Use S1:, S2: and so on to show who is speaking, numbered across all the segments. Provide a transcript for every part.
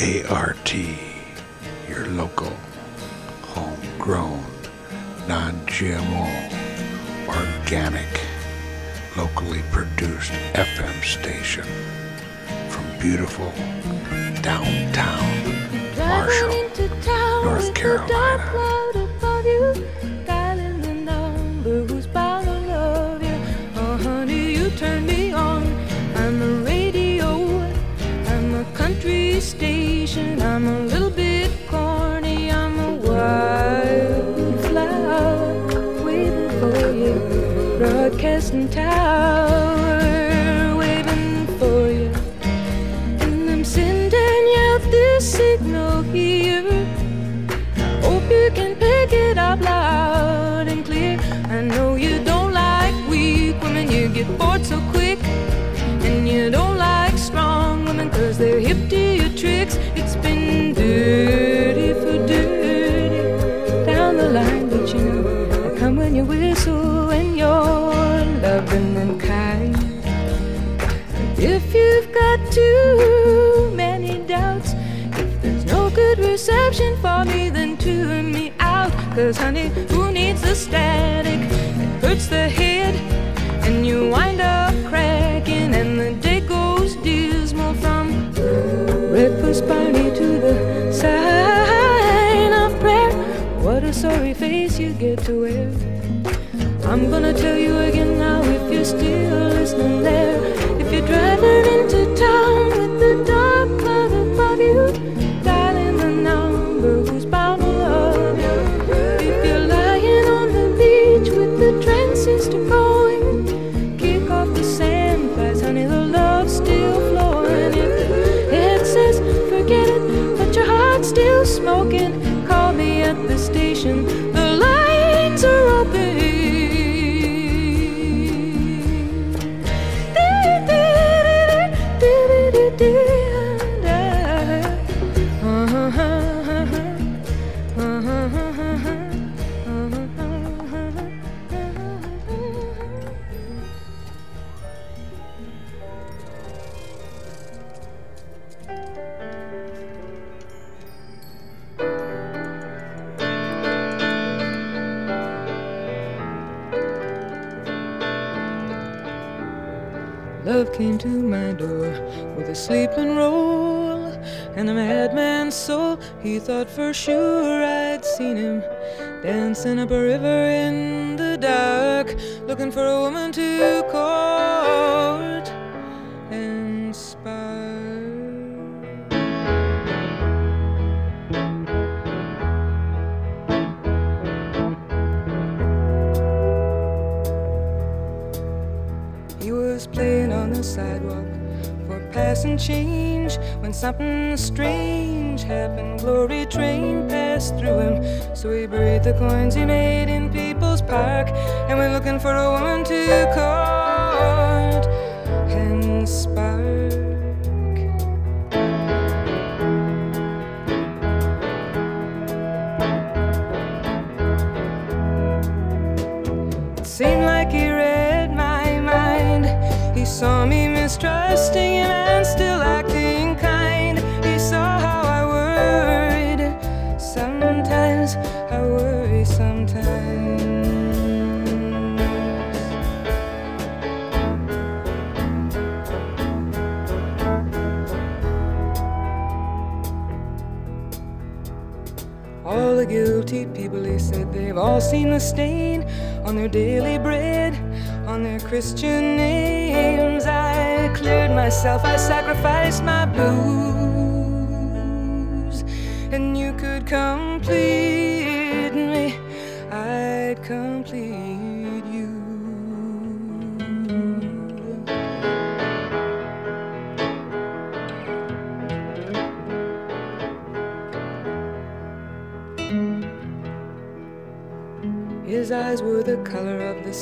S1: ART, your local, homegrown, non GMO, organic, locally produced FM station from beautiful downtown Marshall, North Carolina.
S2: Station. I'm a little bit corny. I'm a wildflower waiting for you. Broadcasting tower waiting for you. And I'm sending out this signal here. Hope you can pick it up loud and clear. I know you don't like weak women. You get bored so quick. And you don't like strong women cause they're It's been dirty for dirty down the line, but you know, I come when you whistle when you're loving and kind. If you've got too many doubts, if there's no good reception for me, then tune me out. Cause honey, get to wear. I'm gonna tell you again now if you're still listening there. He thought for sure I'd seen him dancing up a river in the dark, looking for a woman to court and spy. He was playing on the sidewalk for passing change when something the coins he made in People's Park and we're looking for a woman to court and spark. It seemed like he read my mind. He saw me mistrusting him and still acting kind. He saw how I worried. Sometimes I sometimes. All the guilty people, they said they've all seen the stain on their daily bread, on their Christian names. I cleared myself, I sacrificed my blues, and you could complete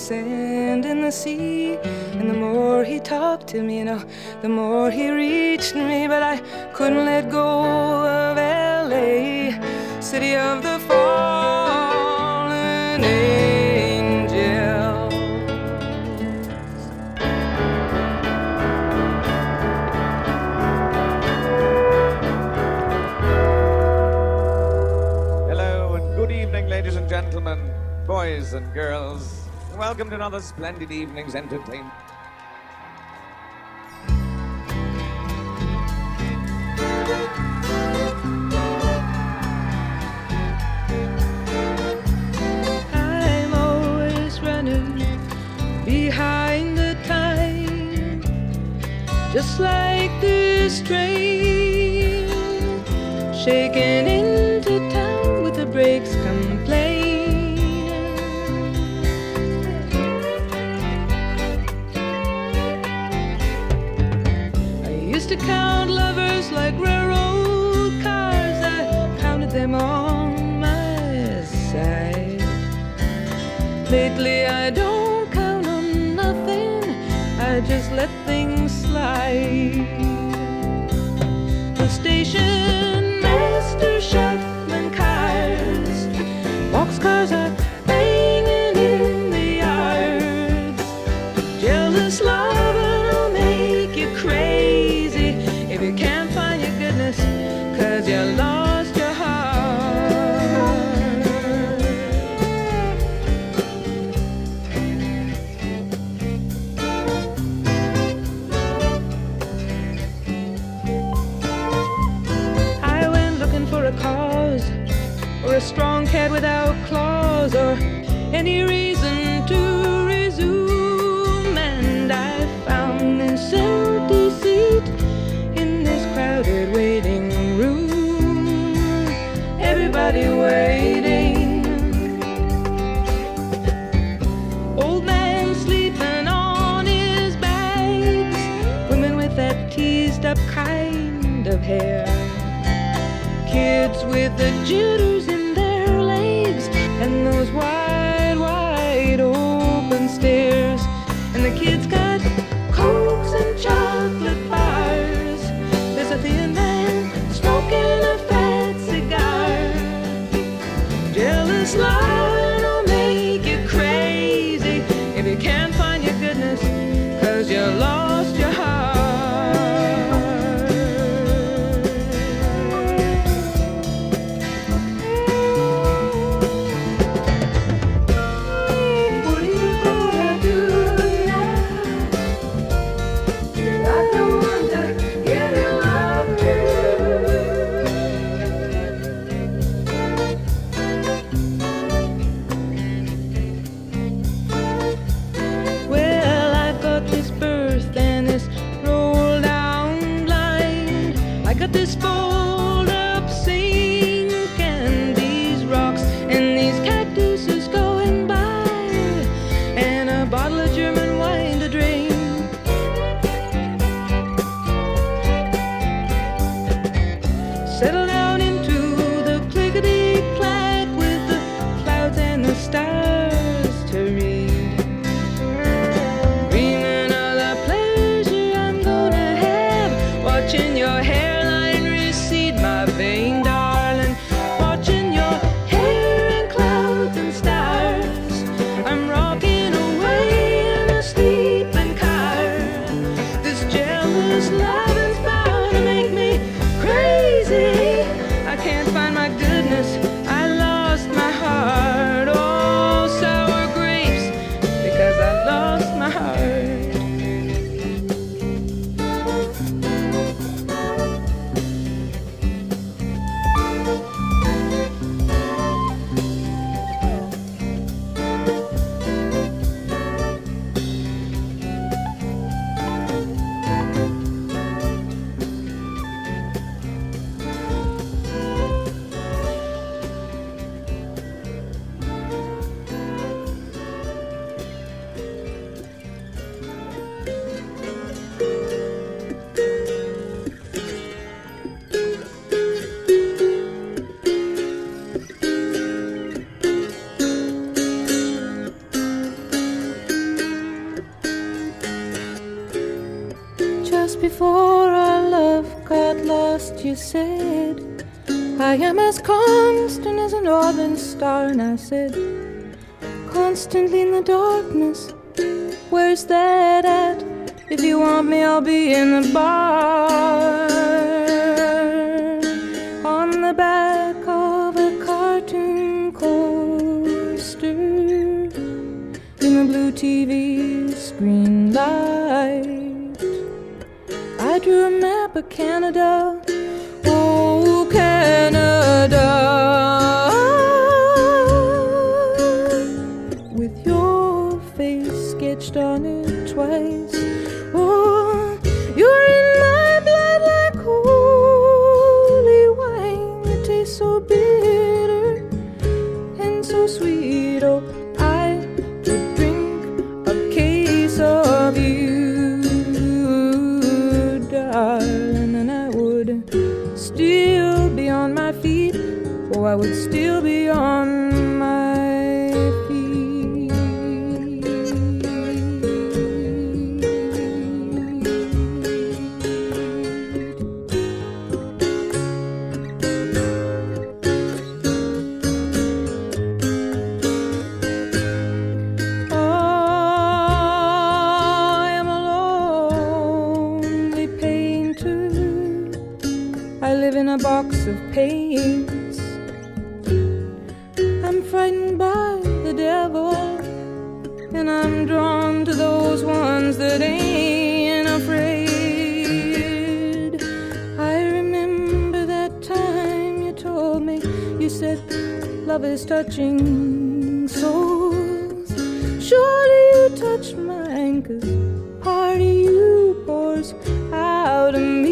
S2: sand and the sea. And the more he talked to me, you know, the more he reached me. But I couldn't let go of LA, city of the fallen angels.
S3: Hello and good evening, ladies and gentlemen, boys and girls welcome to another splendid evening's entertainment.
S2: I'm always running behind the time, just like this train shaking in. count lovers like railroad cars. I counted them on my side. Lately, I don't count on nothing, I just let things slide. the Jews. star, and I said, Constantly in the darkness, where's that at? If you want me, I'll be in the bar. On the back of a cartoon coaster, in the blue TV screen light, I drew a map of Canada said, Love is touching souls. Surely you touch my anchor, party you pours out of me.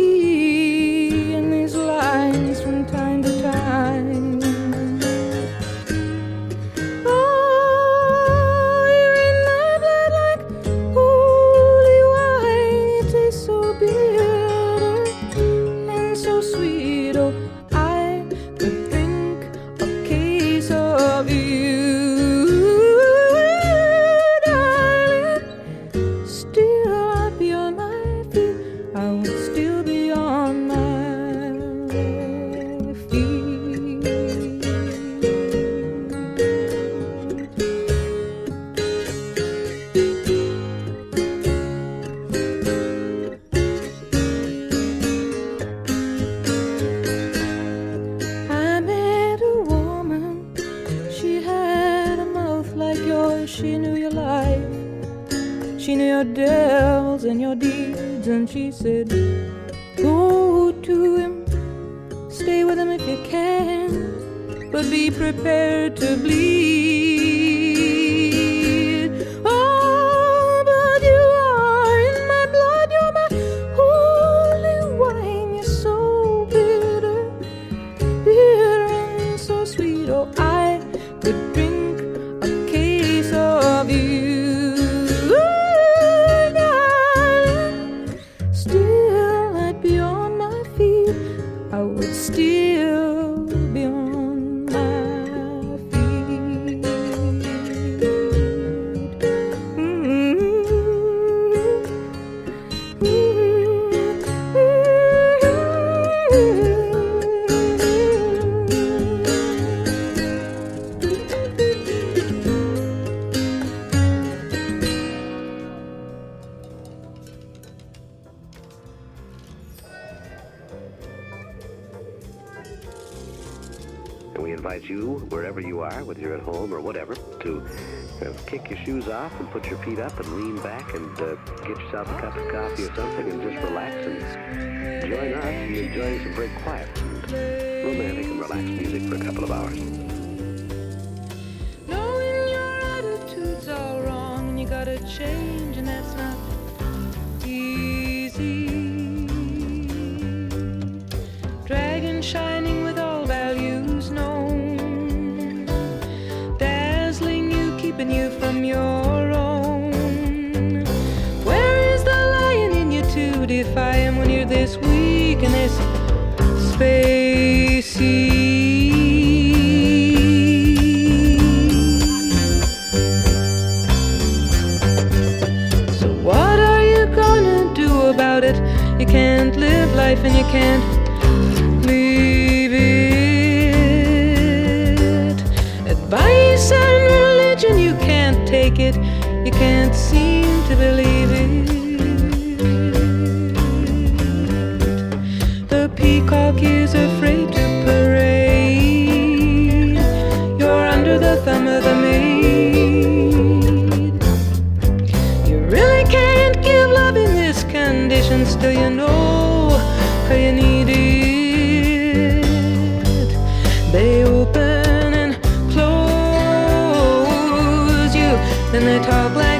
S2: and they talk like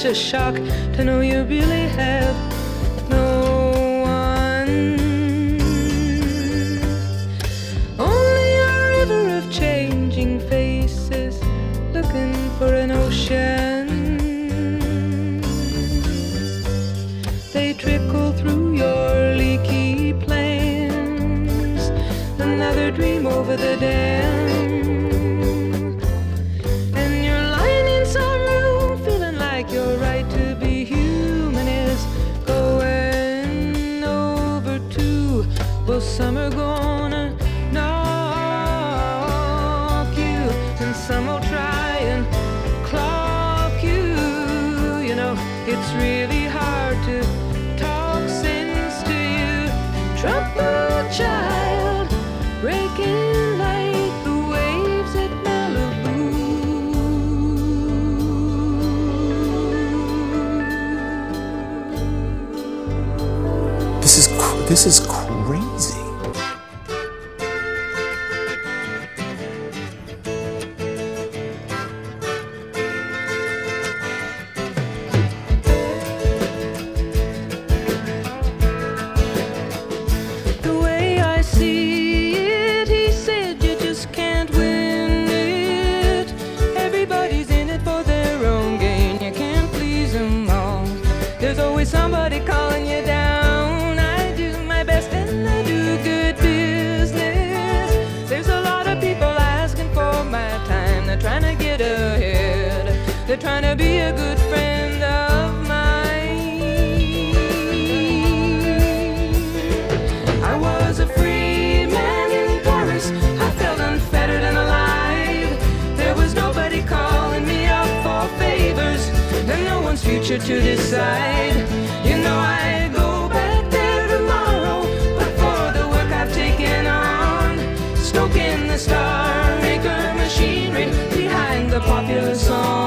S2: such a shock to know you really have future to decide. You know I go back there tomorrow, but for the work I've taken on, stoking the star maker machinery behind the popular song.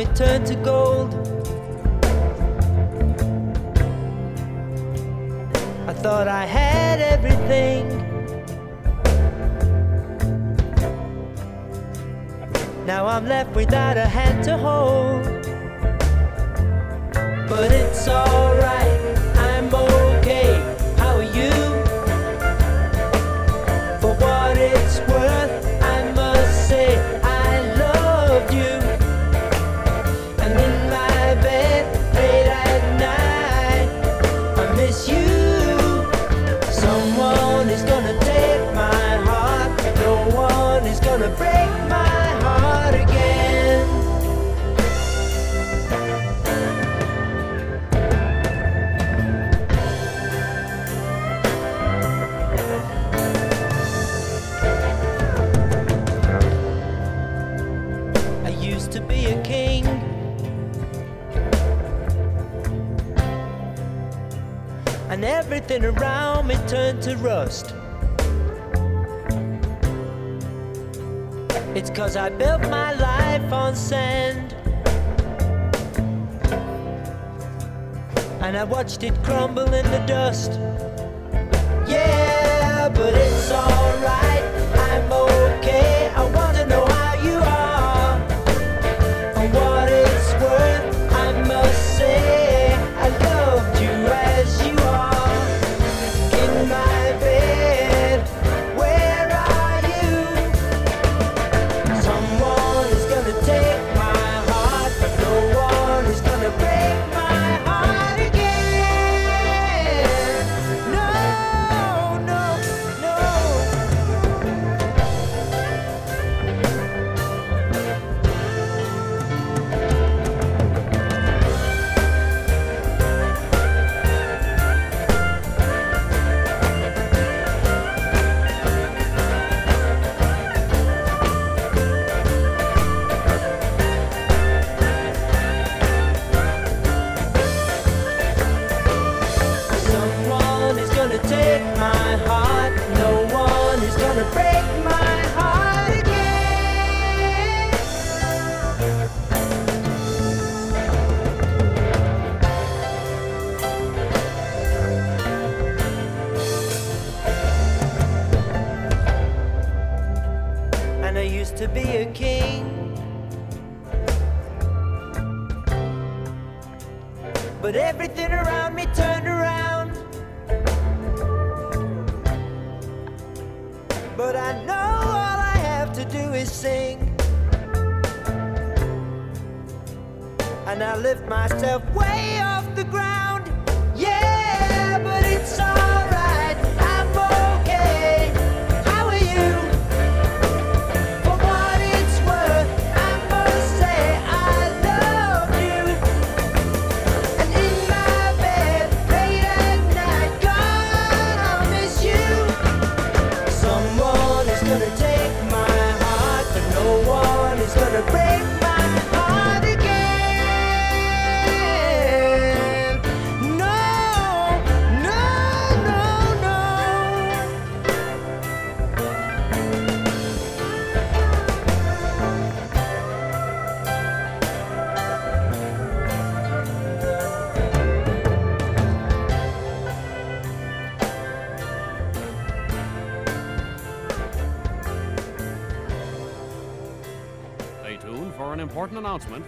S2: it
S4: turned to gold. I thought I had everything. Now I'm left without a hand to hold. watched it crumble in the dust.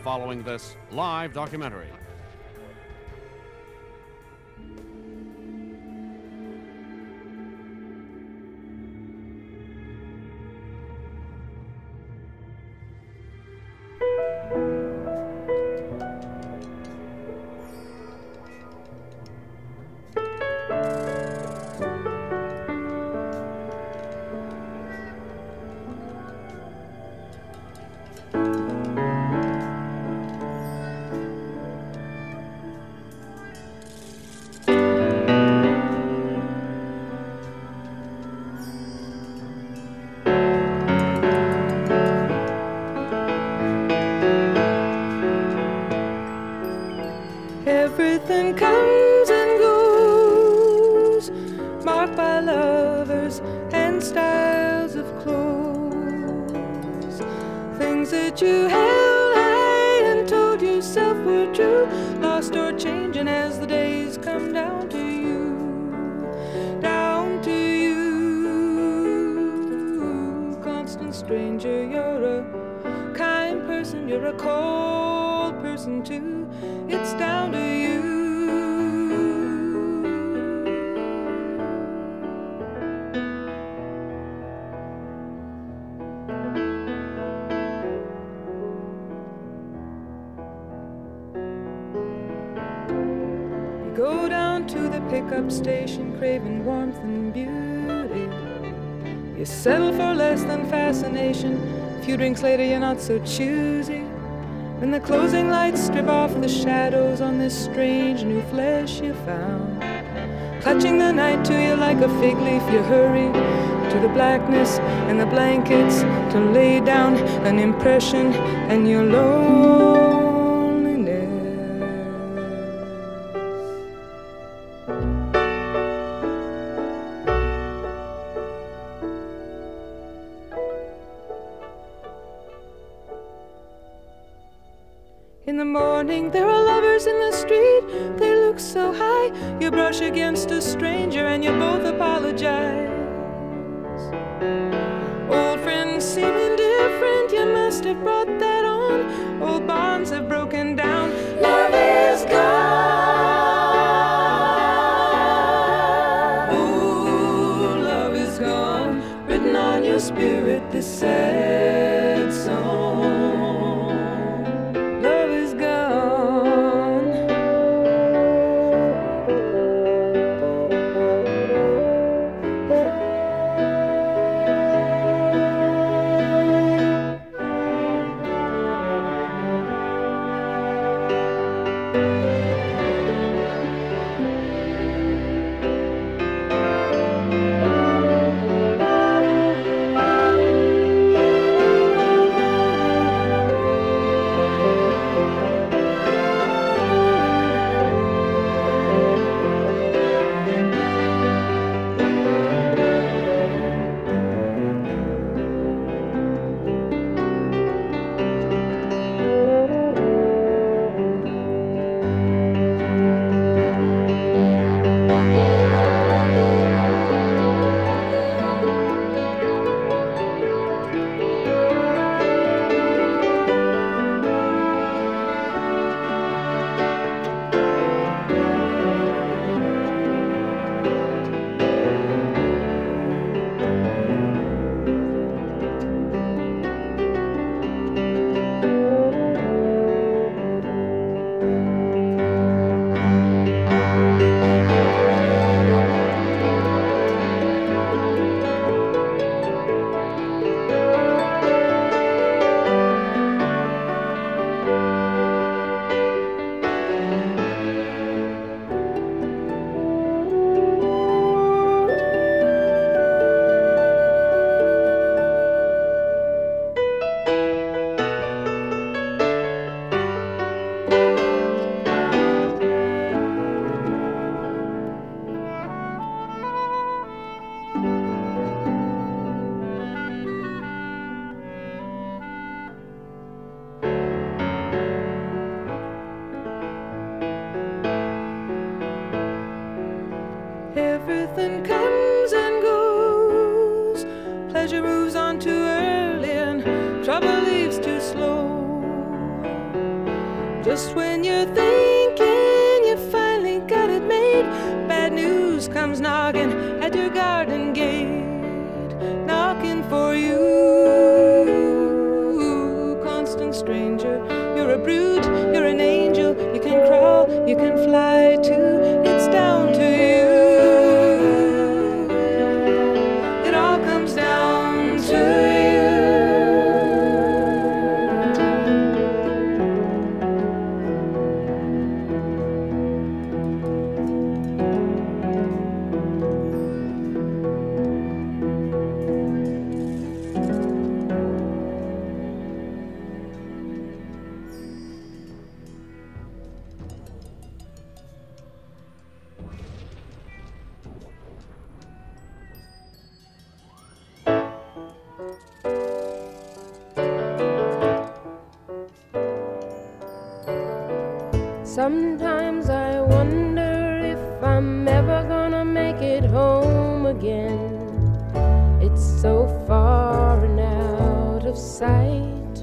S5: Following this live documentary.
S2: So choosy. When the closing lights strip off the shadows on this strange new flesh you found. Clutching the night to you like a fig leaf, you hurry to the blackness and the blankets to lay down an impression and you're loneliness. Morning, there are lovers in the street. They look so high. You brush against a stranger and you both apologize. Old friends seem indifferent. You must have brought that on. Old bonds have broken down. Love is gone. Ooh, love is gone. Written on your spirit, this sad
S6: Sometimes I wonder if I'm ever gonna make it home again. It's so far and out of sight.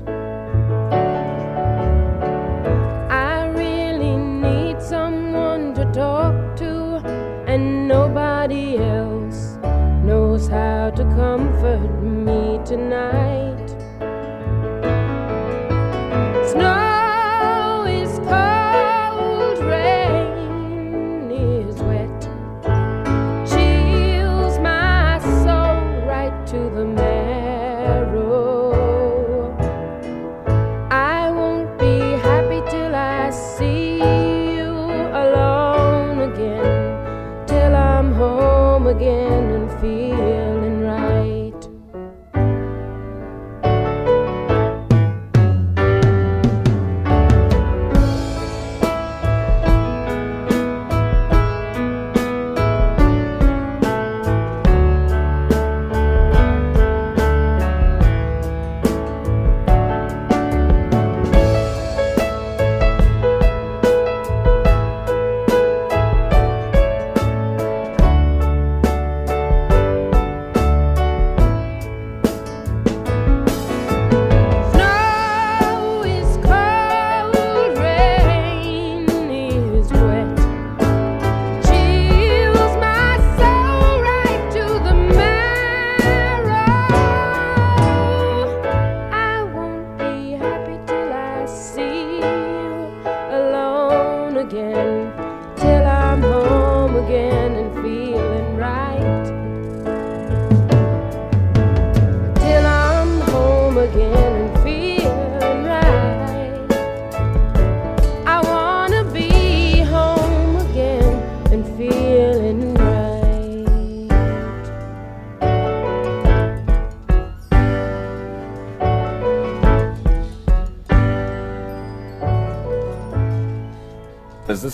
S6: I really need someone to talk to, and nobody else knows how to comfort me tonight.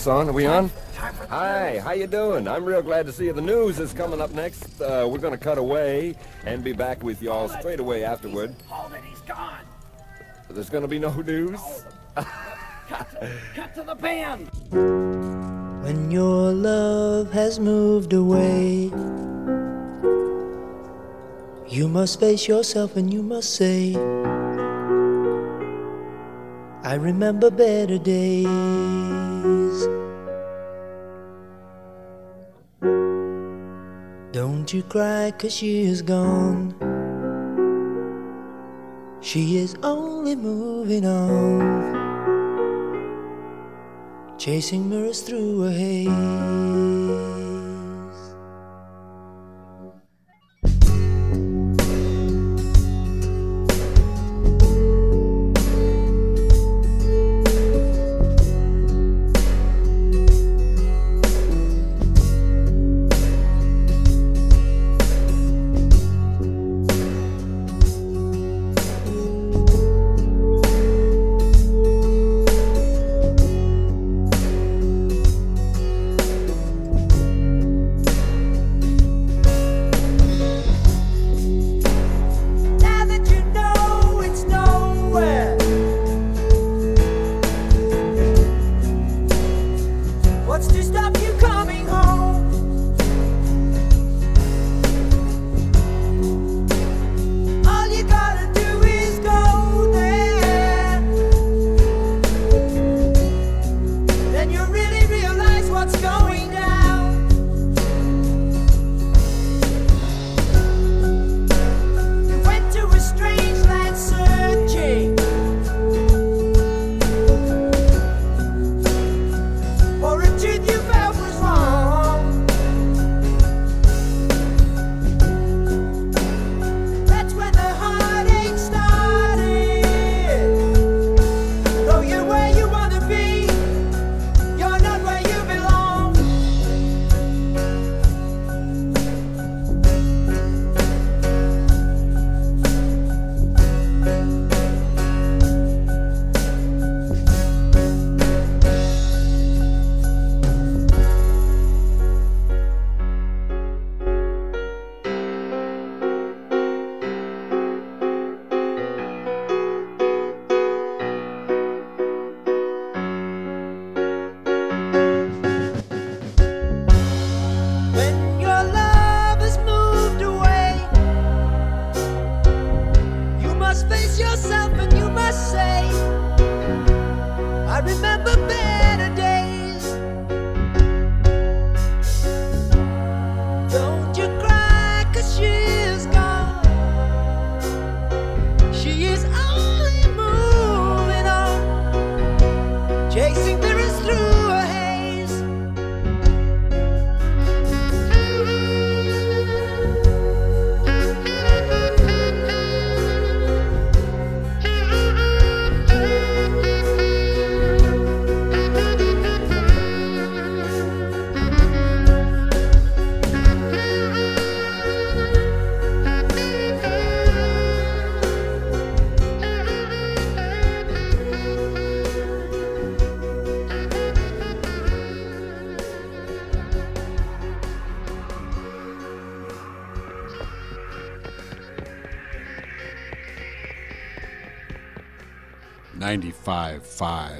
S7: This on? Are we on? Hi, how you doing? I'm real glad to see you. The news is coming up next. Uh, we're going to cut away and be back with y'all straight away afterward.
S8: Hold it, he's gone.
S7: There's going to be no news.
S8: Cut to the band.
S9: When your love has moved away, you must face yourself and you must say, I remember better days. Don't you cry, cause she is gone. She is only moving on, chasing mirrors through a haze.
S10: five
S11: five.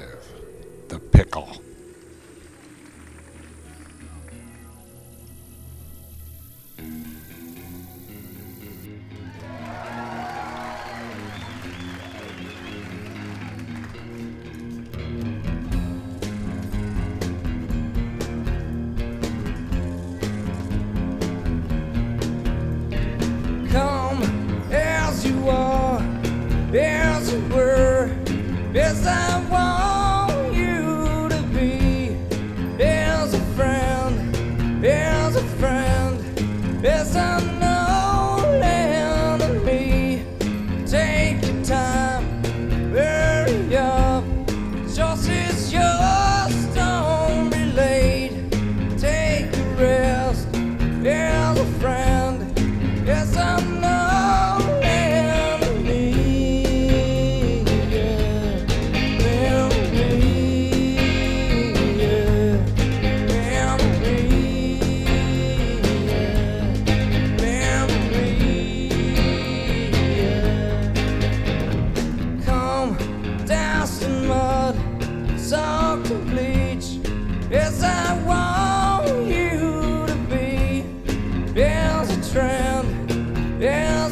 S11: strand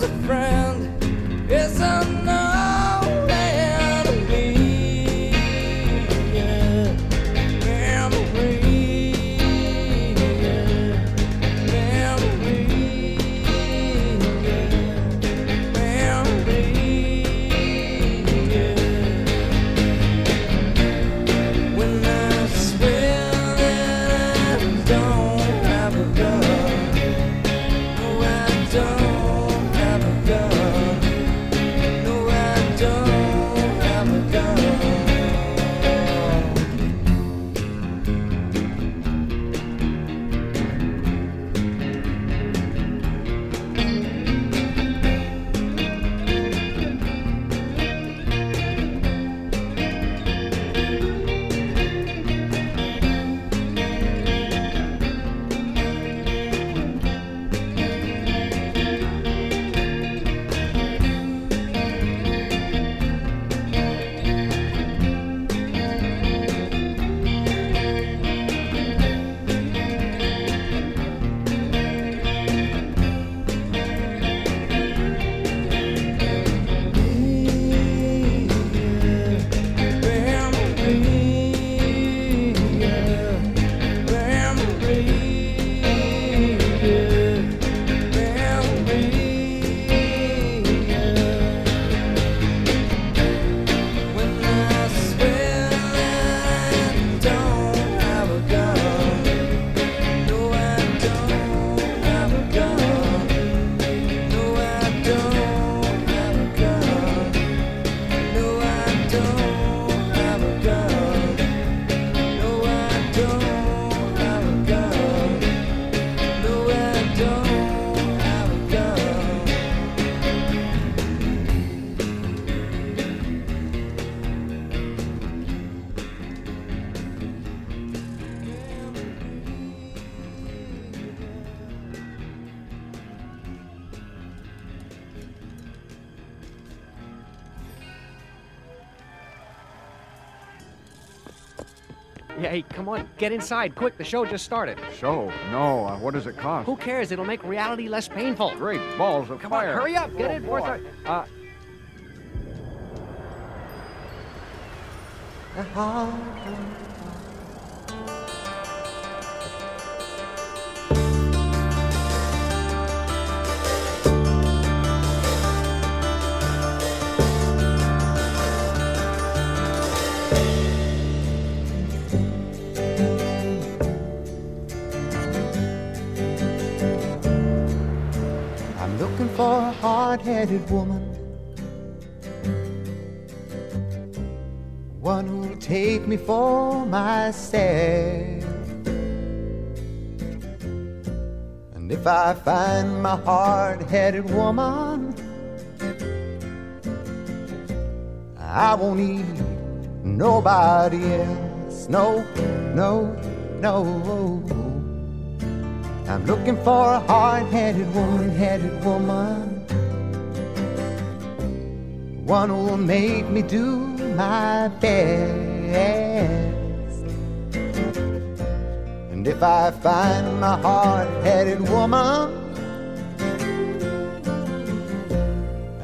S11: a friend.
S5: Get inside, quick. The show just started.
S8: Show? No. Uh, what does it cost?
S5: Who cares? It'll make reality less painful.
S8: Great balls of
S5: Come
S8: fire.
S5: Come on, hurry up. Get
S8: oh,
S5: in.
S9: I find my hard-headed woman, I won't need nobody else. No, no, no. I'm looking for a hard-headed woman, headed woman. One who'll make me do my best. And if I find my hard-headed woman,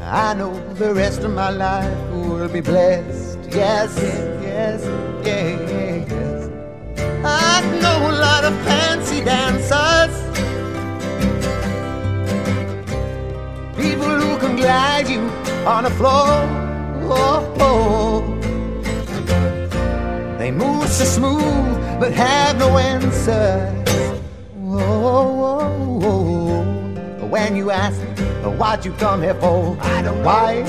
S9: I know the rest of my life will be blessed. Yes, yes, yes. I know a lot of fancy dancers, people who can glide you on the floor. Oh, oh, oh. They move so smooth, but have no answers. Oh when you ask what you come here for, I don't why.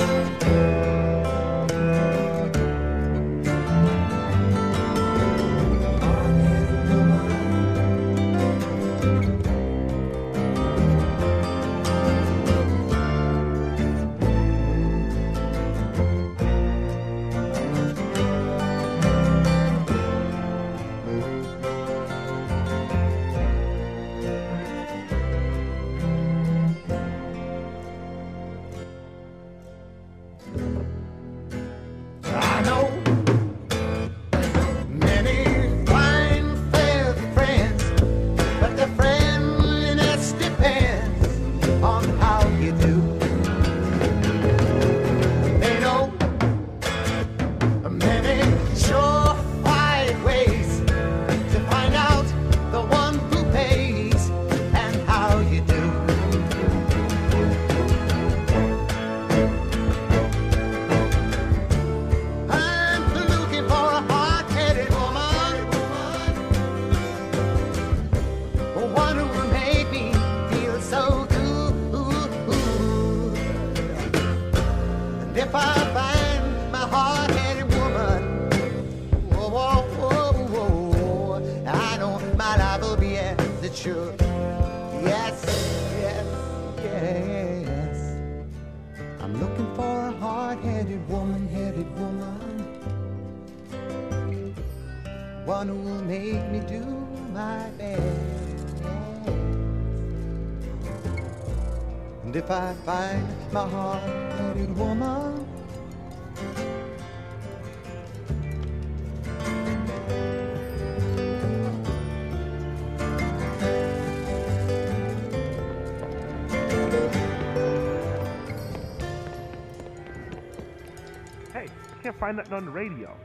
S9: Find
S12: that on the radio.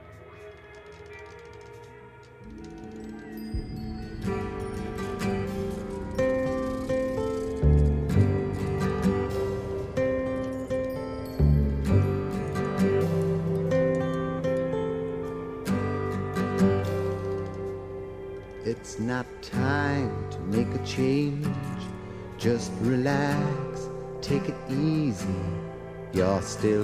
S9: It's not time to make a change. Just relax, take it easy. You're still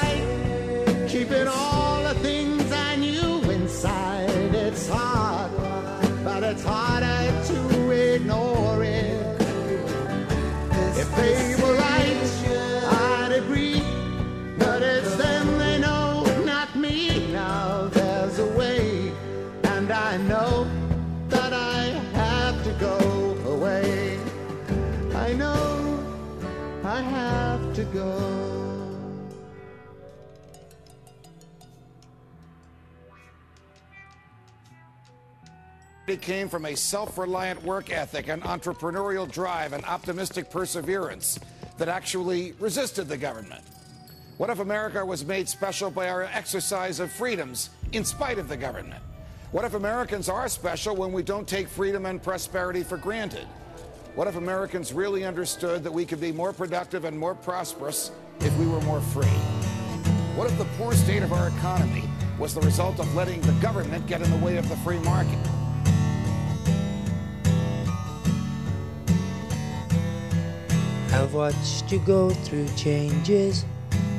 S3: Came from a self reliant work ethic, an entrepreneurial drive, and optimistic perseverance that actually resisted the government. What if America was made special by our exercise of freedoms in spite of the government? What if Americans are special when we don't take freedom and prosperity for granted? What if Americans really understood that we could be more productive and more prosperous if we were more free? What if the poor state of our economy was the result of letting the government get in the way of the free market?
S4: I've watched you go through changes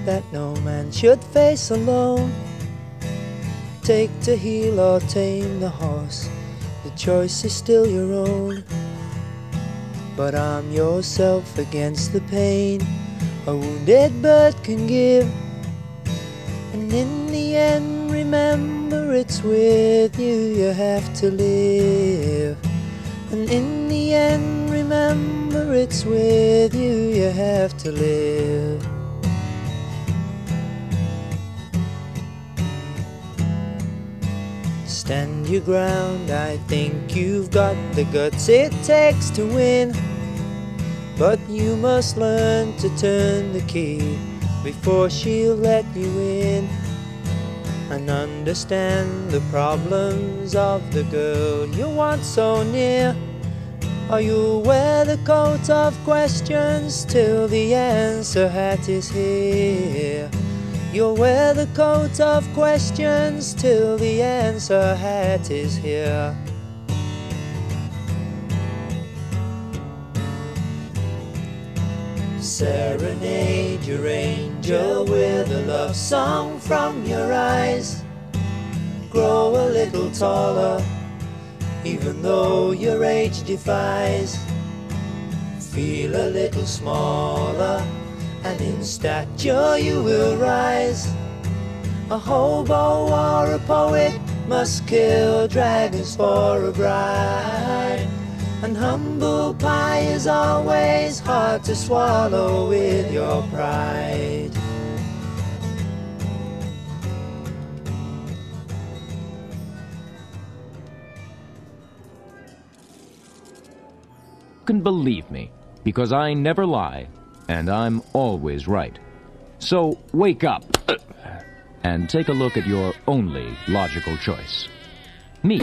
S4: that no man should face alone. Take to heel or tame the horse, the choice is still your own. But arm yourself against the pain a wounded bird can give. And in the end, remember it's with you you have to live. And in the end, remember it's with you you have to live. Stand your ground, I think you've got the guts it takes to win. But you must learn to turn the key before she'll let you in. And understand the problems of the girl you want so near. Or you'll wear the coat of questions till the answer hat is here. You'll wear the coat of questions till the answer hat is here. Serenade your angel with a love song from your eyes. Grow a little taller, even though your age defies. Feel a little smaller, and in stature you will rise. A hobo or a poet must kill dragons for a bride. And humble pie is always hard to swallow with your pride.
S13: You can believe me, because I never lie, and I'm always right. So wake up and take a look at your only logical choice.
S2: Me.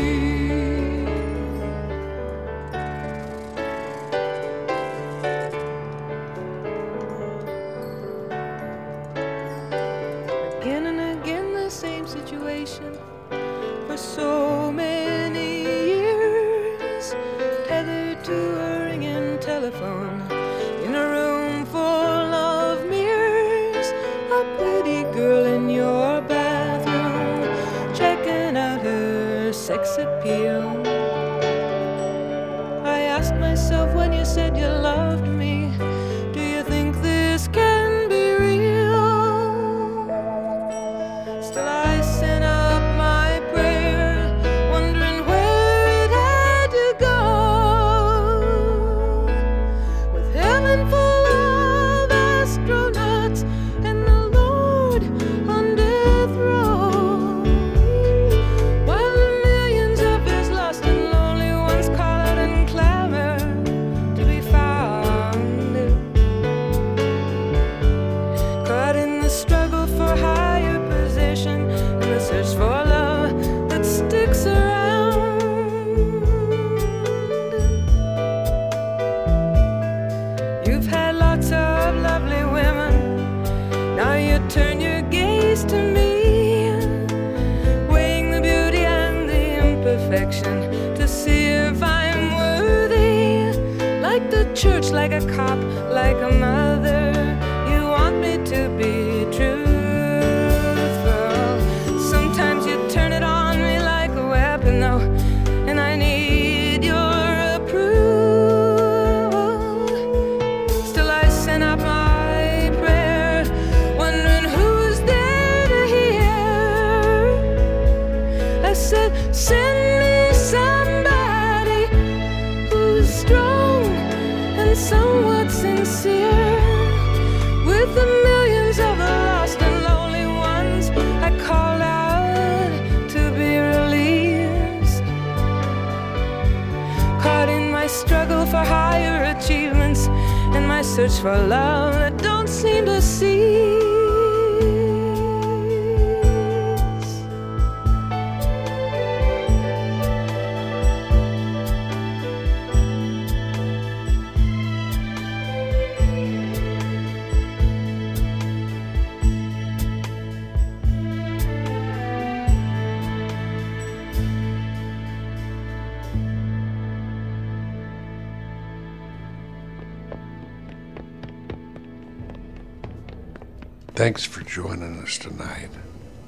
S1: Thanks for joining us tonight.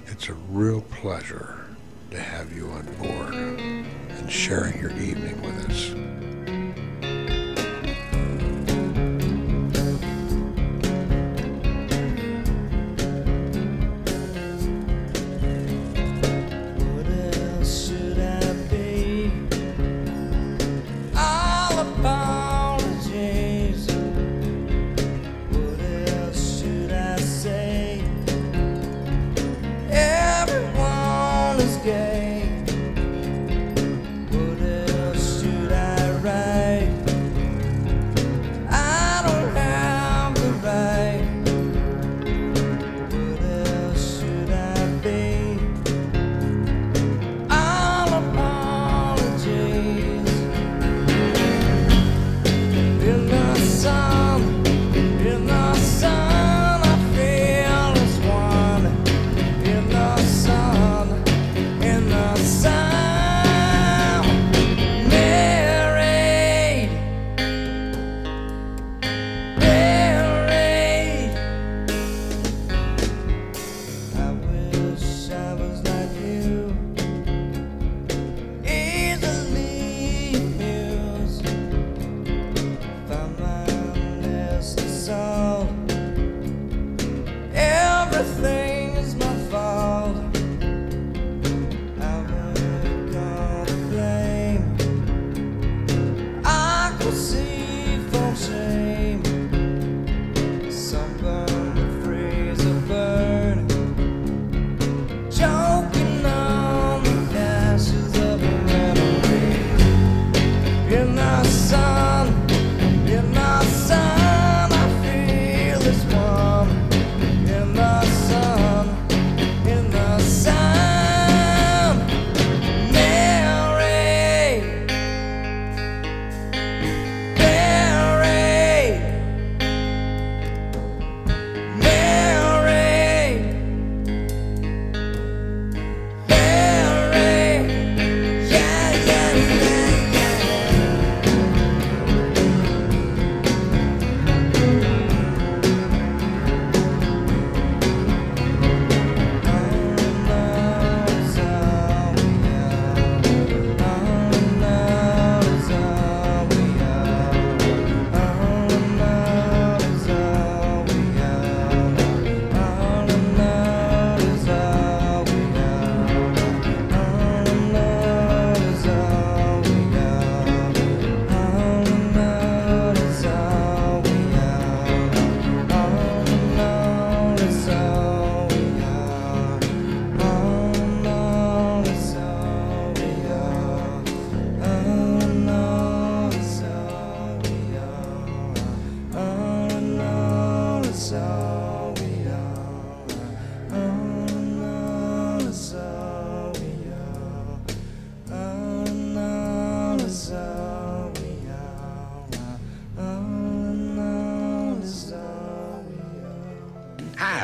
S1: It's a real pleasure to have you on board and sharing your evening with us.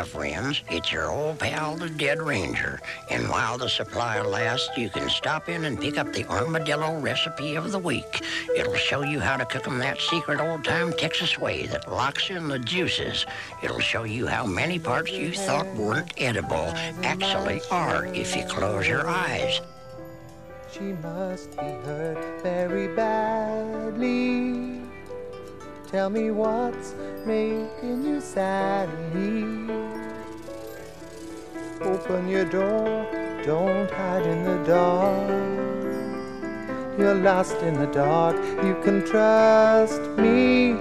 S14: Friends. It's your old pal, the Dead Ranger. And while the supply lasts, you can stop in and pick up the armadillo recipe of the week. It'll show you how to cook 'em that secret old-time Texas way that locks in the juices. It'll show you how many parts you thought weren't edible actually are if you close your eyes.
S9: She must be hurt very badly. Tell me what's making you sadly. Open your door, don't hide in the dark. You're lost in the dark, you can trust me.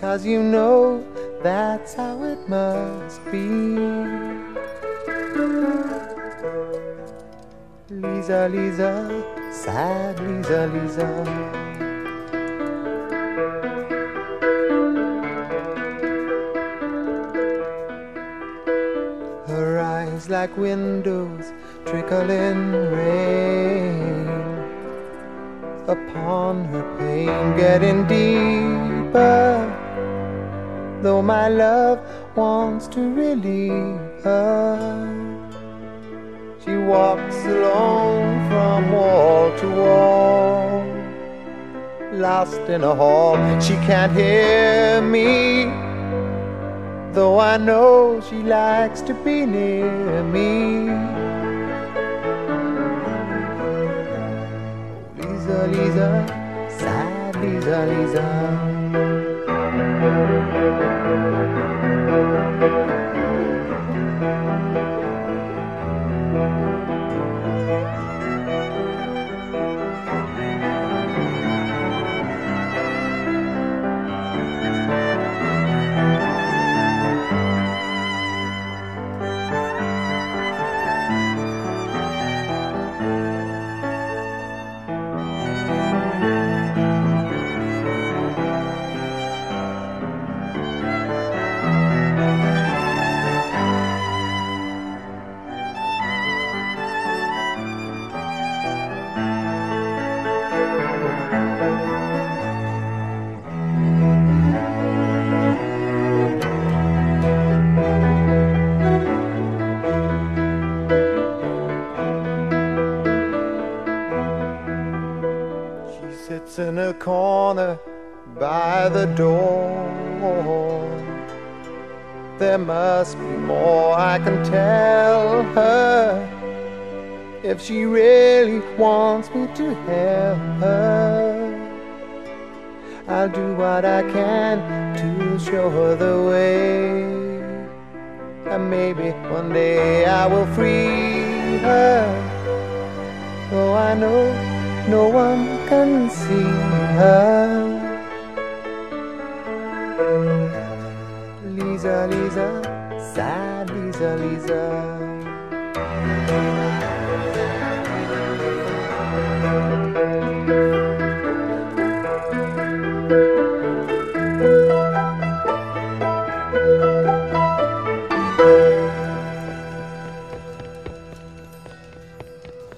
S9: Cause you know that's how it must be. Lisa, Lisa, sad Lisa, Lisa. Like windows trickling rain upon her pain, getting deeper. Though my love wants to relieve her. She walks alone from wall to wall, lost in a hall. She can't hear me, though I know she likes to be near me. Lisa, Lisa, sad Lisa, Lisa. Corner by the door. There must be more I can tell her if she really wants me to help her. I'll do what I can to show her the way. And maybe one day I will free her. Though I know no one can see her. Lisa, Lisa, sad Lisa, Lisa.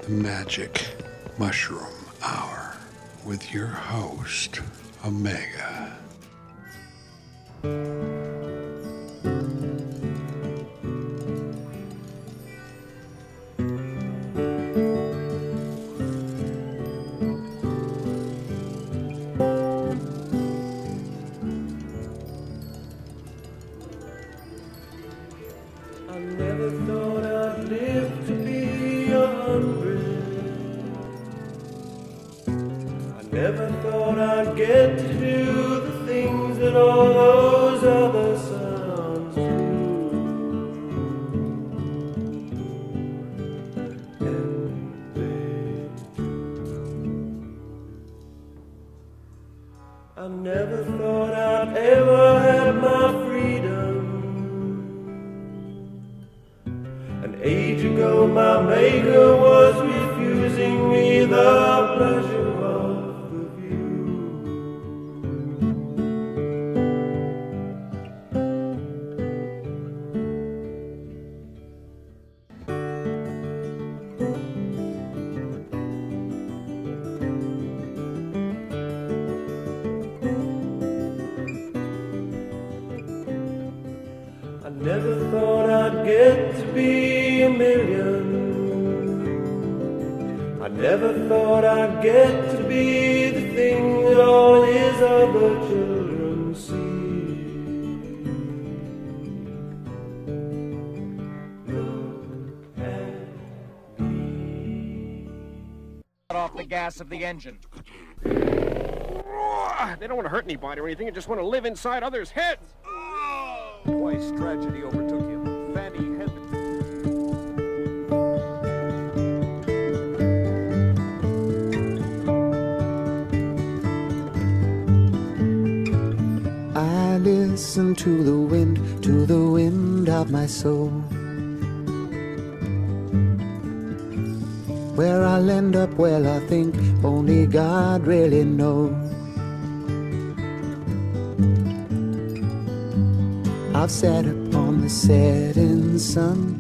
S1: The Magic Mushroom with your host, Omega.
S15: Gas of the engine.
S16: They don't want to hurt anybody or anything. They just want to live inside others' heads.
S15: Twice tragedy overtook him. Fanny had
S9: I listen to the wind, to the wind of my soul. I'll end up, well, I think only God really knows. I've sat upon the setting sun,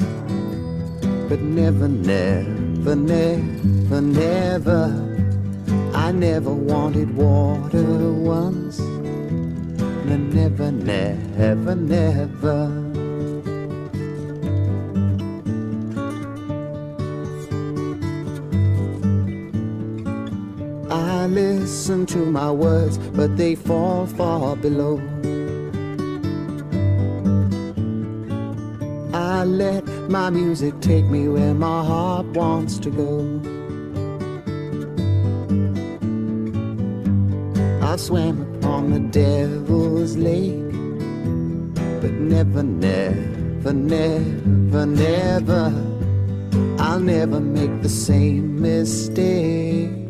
S9: but never, never, never, never. I never wanted water once. No, never, never, never. To my words, but they fall far below. I let my music take me where my heart wants to go. I swam upon the devil's lake, but never, never, never, never, I'll never make the same mistake.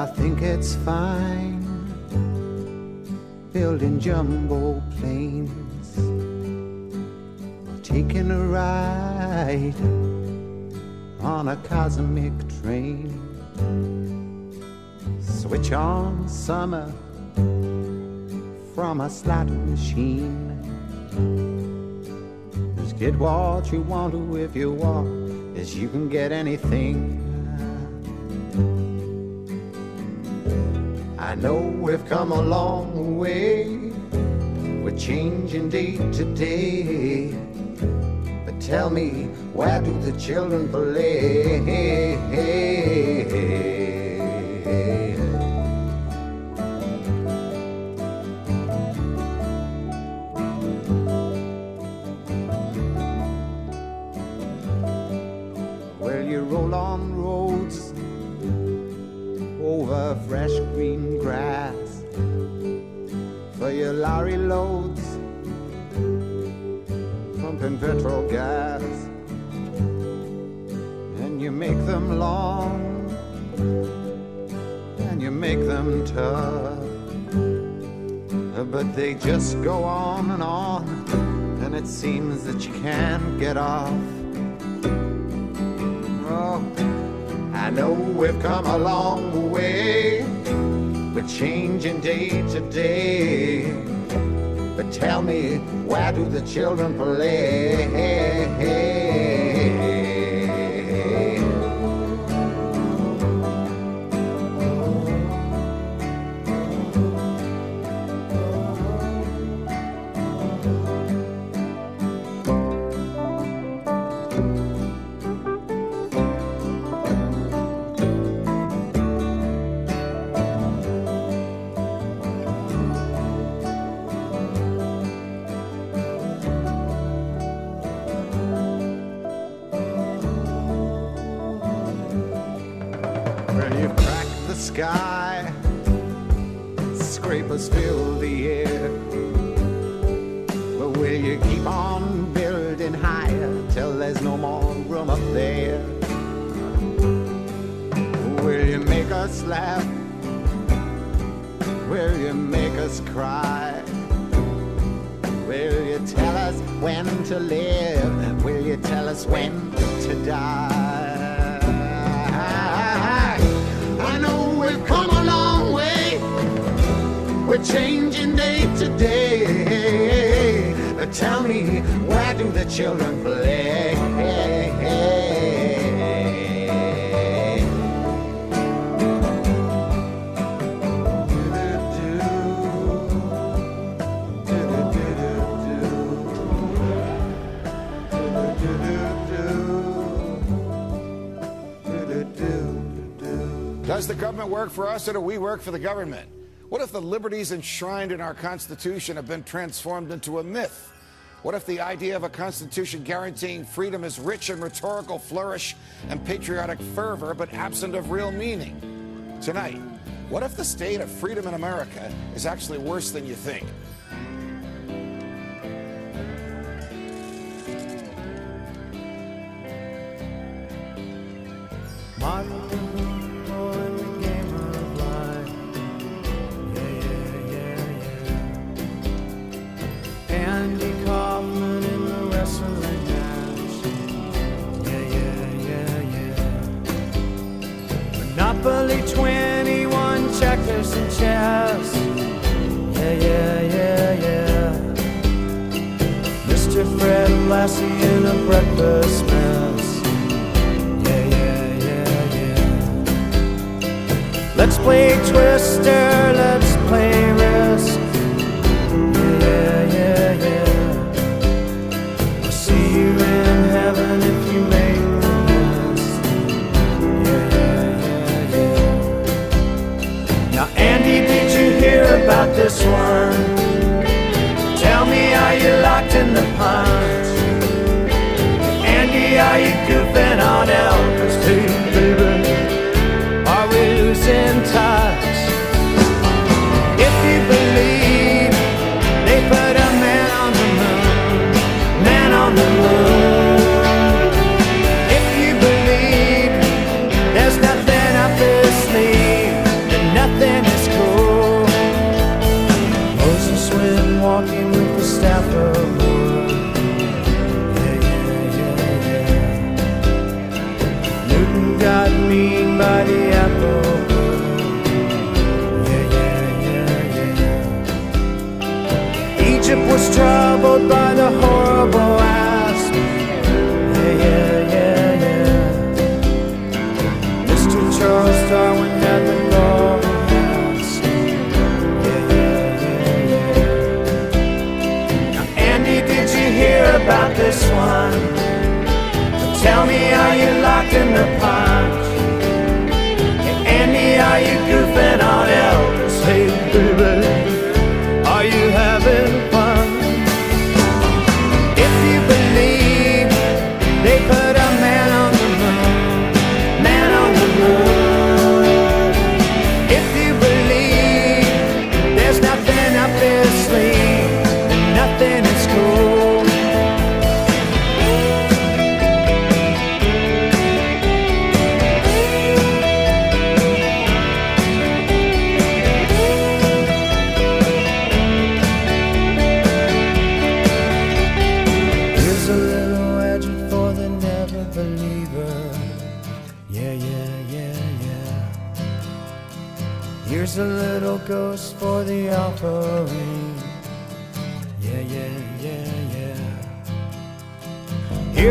S9: I think it's fine building jumbo planes, taking a ride on a cosmic train. Switch on summer from a slot machine. Just get what you want to if you want, as you can get anything. I know we've come a long way. We're changing day to day. But tell me, where do the children play? Lorry loads, pumping petrol gas, and you make them long and you make them tough, but they just go on and on, and it seems that you can't get off. Oh, I know we've come a long way. We're changing day to day. But tell me, where do the children play? Laugh? Will you make us cry? Will you tell us when to live? Will you tell us when to die? I know we've come a long way. We're changing day to day. But tell me, where do the children play?
S3: Government work for us or do we work for the government? What if the liberties enshrined in our Constitution have been transformed into a myth? What if the idea of a Constitution guaranteeing freedom is rich in rhetorical flourish and patriotic fervor, but absent of real meaning? Tonight, what if the state of freedom in America is actually worse than you think?
S17: Lassie in a breakfast mess. Yeah, yeah, yeah, yeah. Let's play Twister, let's play Risk. Yeah, yeah, yeah. I'll see you in heaven if you make the list. Yeah, yeah, yeah, yeah. Now, Andy, did you hear about this one? Andy, are Egypt was troubled by the horrible asp. Yeah, yeah, yeah, yeah. Mr. Charles Darwin had the golden mask. Yeah, yeah, yeah, yeah. Now, Andy, did you hear about this one? Tell me, are you locked in the punch?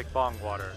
S9: McBong water.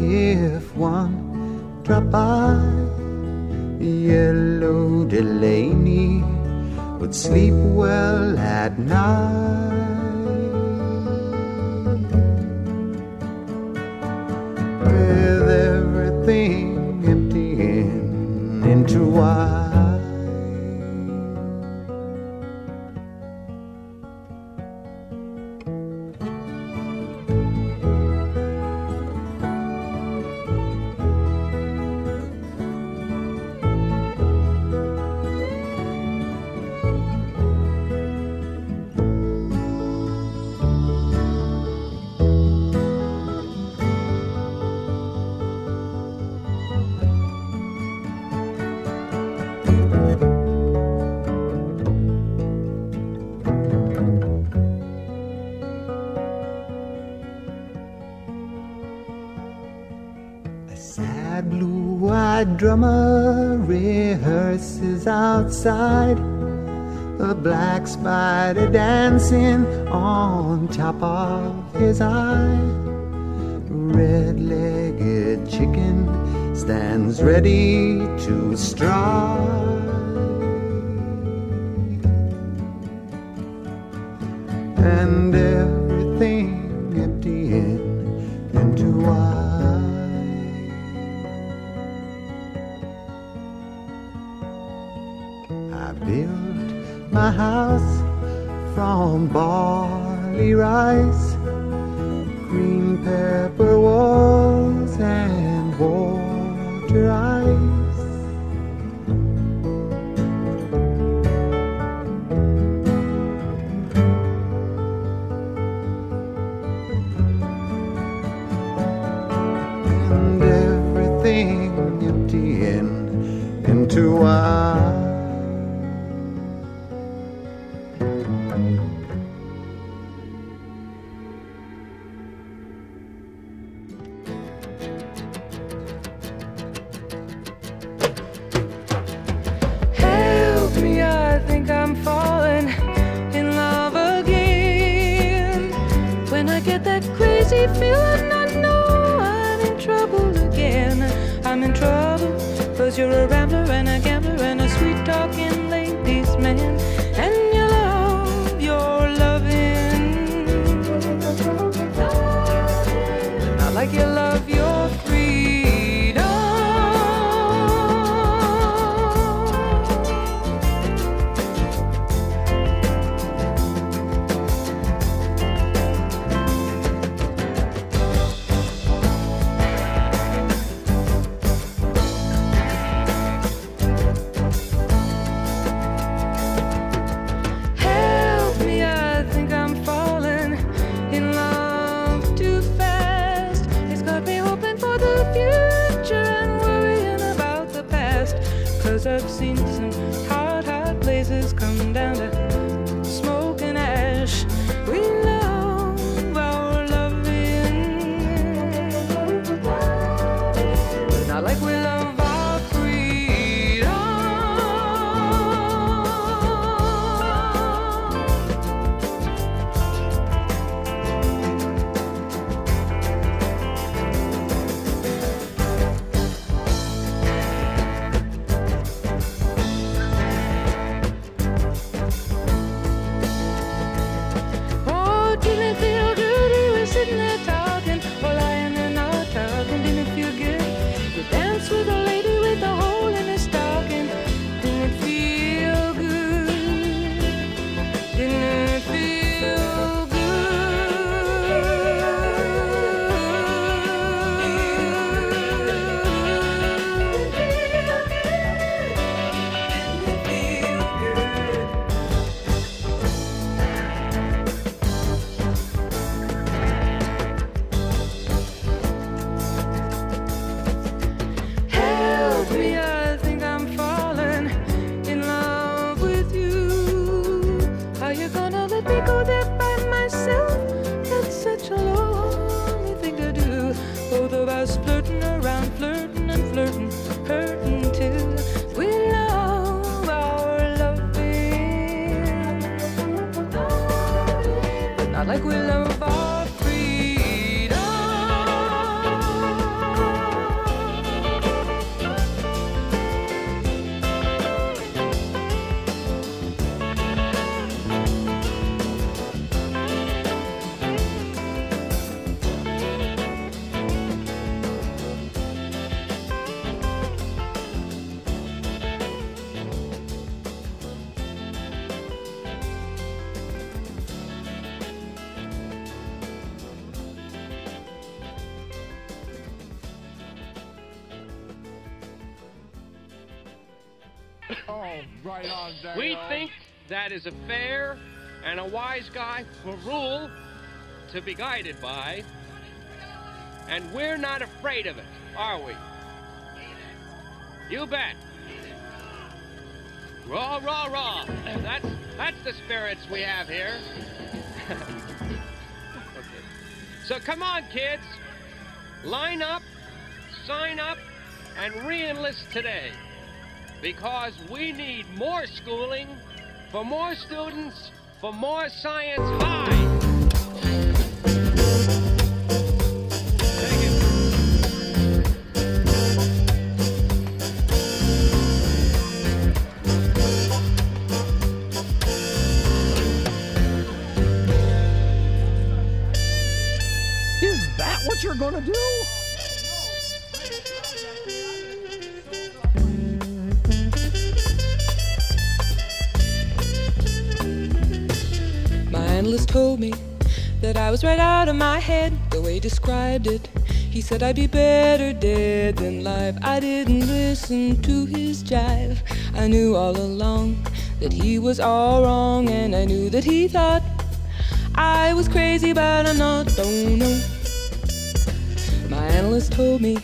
S9: if one drop by. Yellow Delaney would sleep well at night. side. A black spider dancing on top of his eye. Red legged chicken stands ready to strike.
S18: We think that is a fair and a wise guy for rule to be guided by, and we're not afraid of it, are we? You bet. Raw, raw, raw. That's that's the spirits we have here. okay. So come on, kids. Line up, sign up, and re-enlist today. Because we need more schooling for more students for more science high.
S2: Head the way he described it. He said I'd be better dead than live. I didn't listen to his jive. I knew all along that he was all wrong, and I knew that he thought I was crazy, but I'm not. Oh, Don't know. My analyst told me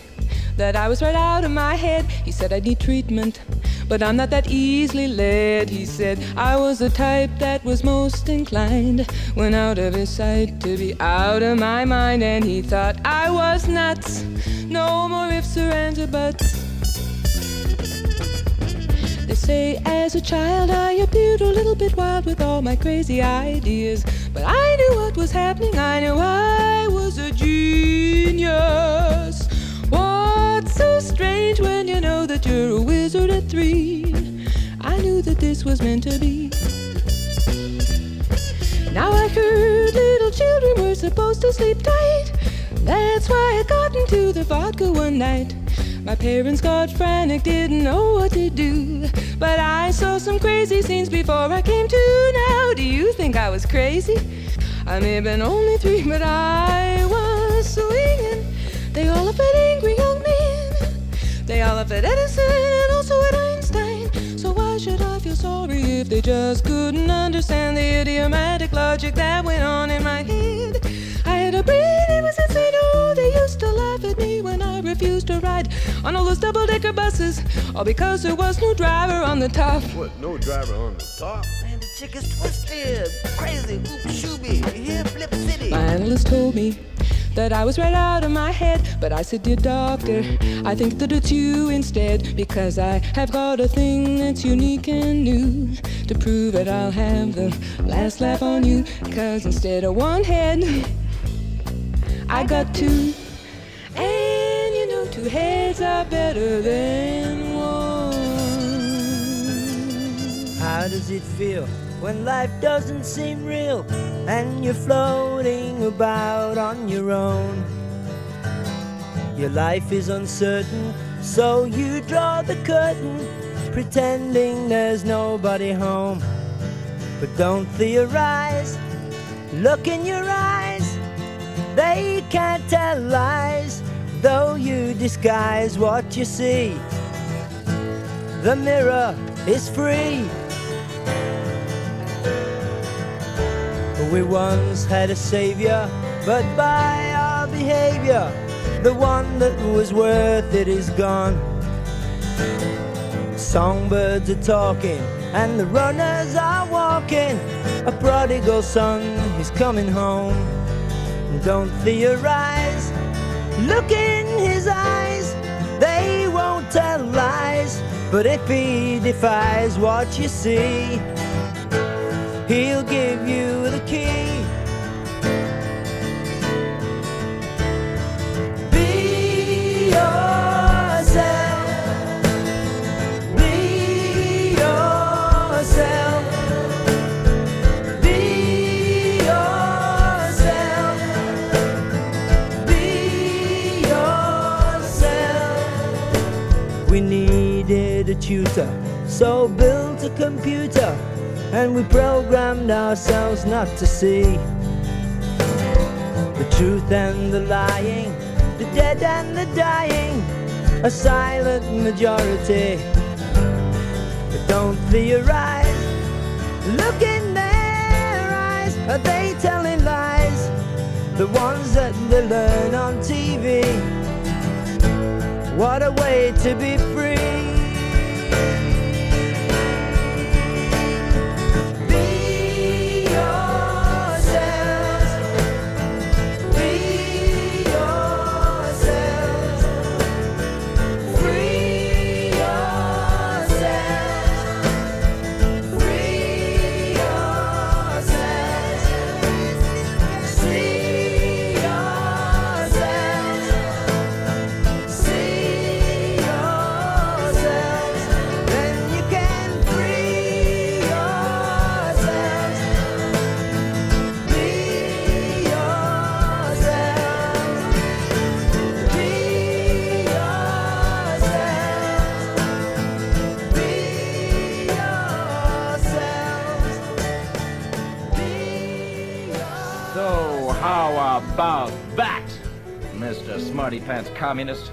S2: that I was right out of my head. He said I need treatment, but I'm not that easily led. He said I was the type that was most inclined when out of his sight to be out of my mind. And he thought I was nuts. No more ifs or ands or buts. They say as a child I appeared a little bit wild with all my crazy ideas. But I knew what was happening, I knew I was a genius. What's so strange when you know that you're a wizard at three? I knew that this was meant to be. Now I heard little children were supposed to sleep tight. That's why I got into the vodka one night. My parents got frantic, didn't know what to do. But I saw some crazy scenes before I came to now. Do you think I was crazy? I may have been only three, but I was swinging. They all laugh at angry young men. They all laugh at Edison and also at if they just couldn't understand the idiomatic logic that went on in my head? I had a brain, it was insane. Oh, they used to laugh at me when I refused to ride on all those double-decker buses, all because there was no driver on the top.
S19: What, no driver on the top?
S4: Man, the chick is twisted, crazy, oop shooby, here Flip City.
S2: My analyst told me that I was right out of my head, but I said, Dear doctor, I think that it's you instead, because I have got a thing that's unique and new. To prove it, I'll have the last laugh on you, cause instead of one head, I got two. And you know, two heads are better than one.
S4: How does it feel when life doesn't seem real and you're floating about on your own? Your life is uncertain, so you draw the curtain, pretending there's nobody home. But don't theorize, look in your eyes. They can't tell lies, though you disguise what you see. The mirror is free. We once had a savior, but by our behavior, the one that was worth it is gone. Songbirds are talking, and the runners are walking. A prodigal son is coming home. Don't theorize, look in his eyes. They won't tell lies, but if he defies what you see, he'll give you the key. Be yourself. Be yourself. Be yourself. Be yourself. We needed a tutor, so built a computer, and we programmed ourselves not to see the truth and the lying, the dead and the dying, a silent majority. But don't theorize. Look in their eyes. Are they telling lies? The ones that they learn on TV. What a way to be free.
S11: Communist?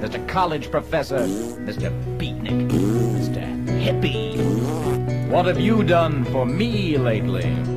S11: Mr. College Professor? Mr. Beatnik? Mr. Hippie? What have you done for me lately?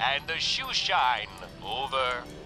S4: and
S17: the shoe shine. Over.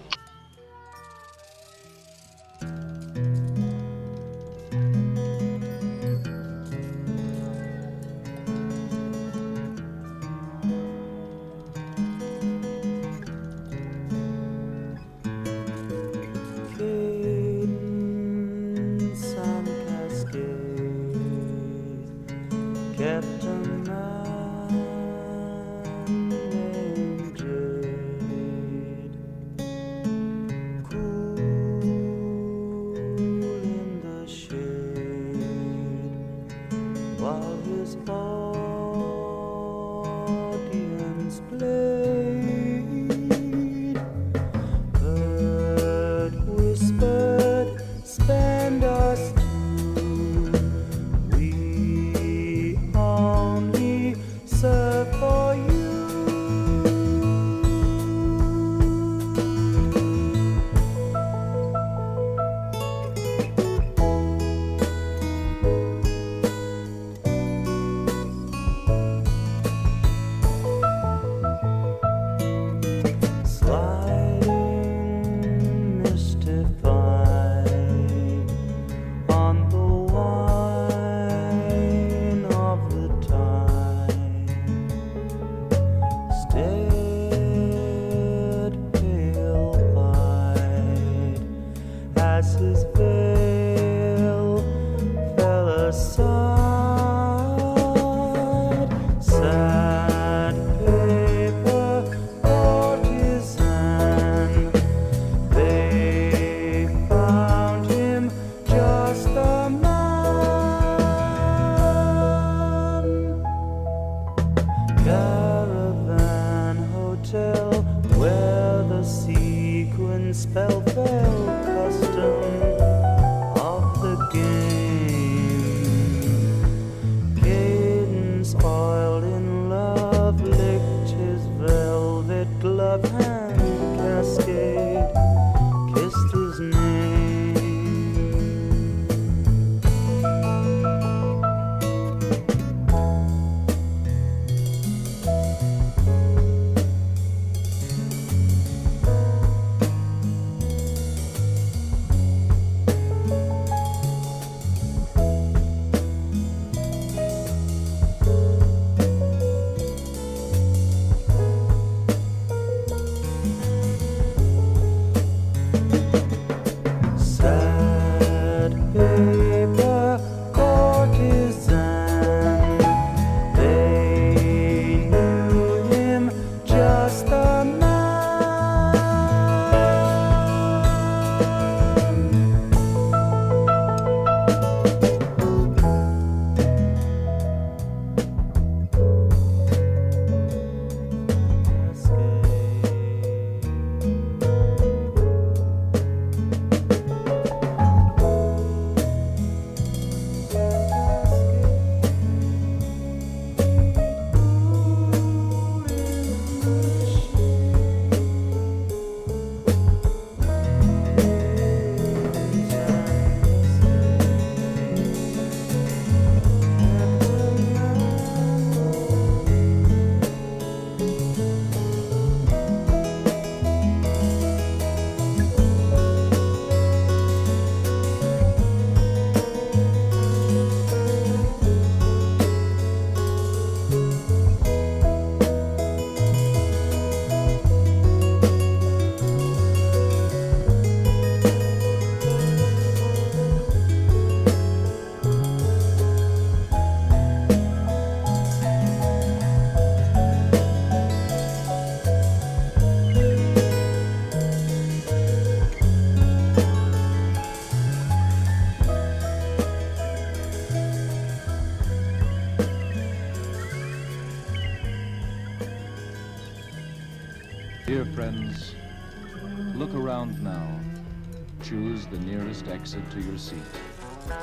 S13: exit to your seat.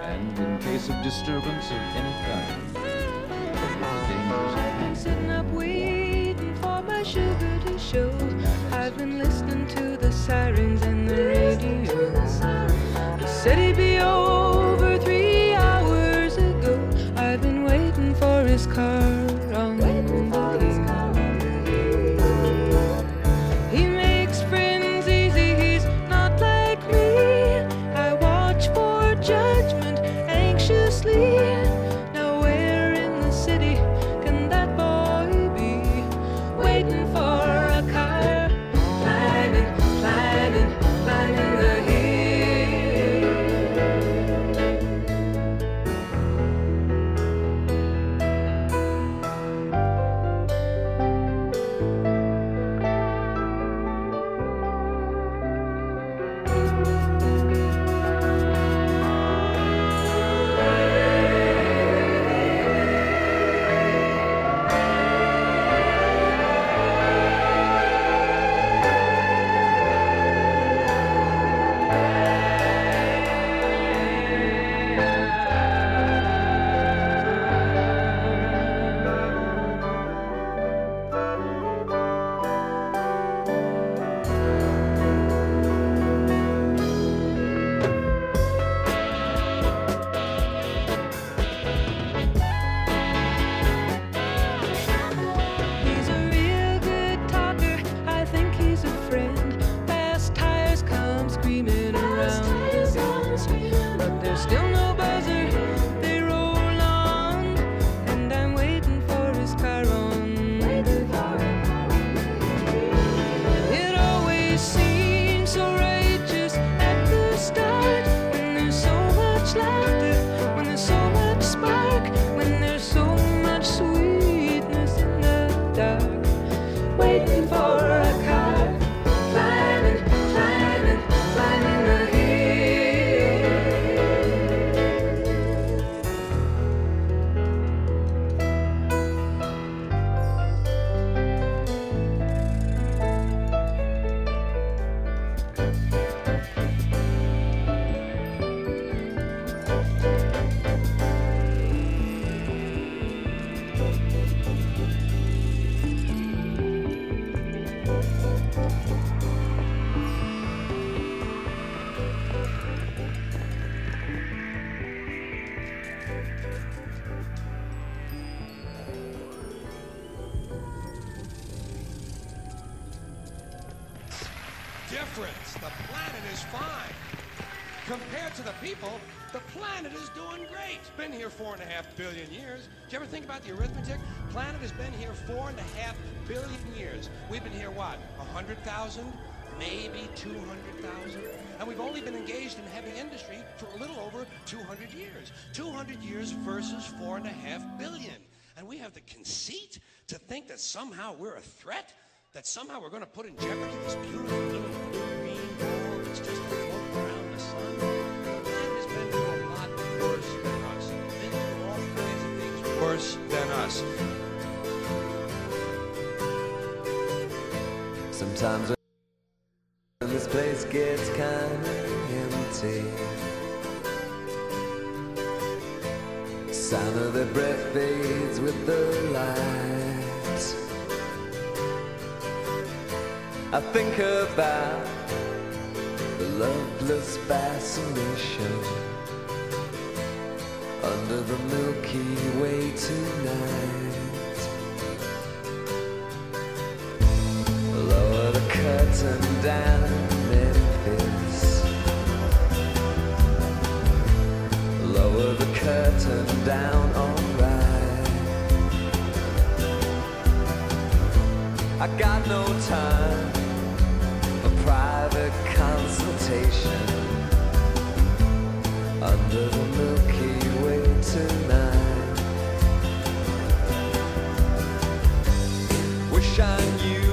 S13: And in case of disturbance of any kind, if the danger's...
S2: I'm up waiting for my sugar to show. The
S20: arithmetic? Planet has been here four and a half billion years. We've been here what? A hundred thousand? Maybe 200,000? And we've only been engaged in heavy industry for a little over 200 years. 200 years versus four and a half billion. And we have the conceit to think that somehow we're a threat? That somehow we're going to put in jeopardy this beautiful little worse than us.
S11: Sometimes when this place gets kinda empty, sound of their breath fades with the light. I think about the loveless fascination under the Milky Way tonight. Lower the curtain down Memphis. Lower the curtain down, alright. I got no time for private consultation under the Milky tonight. Wish I knew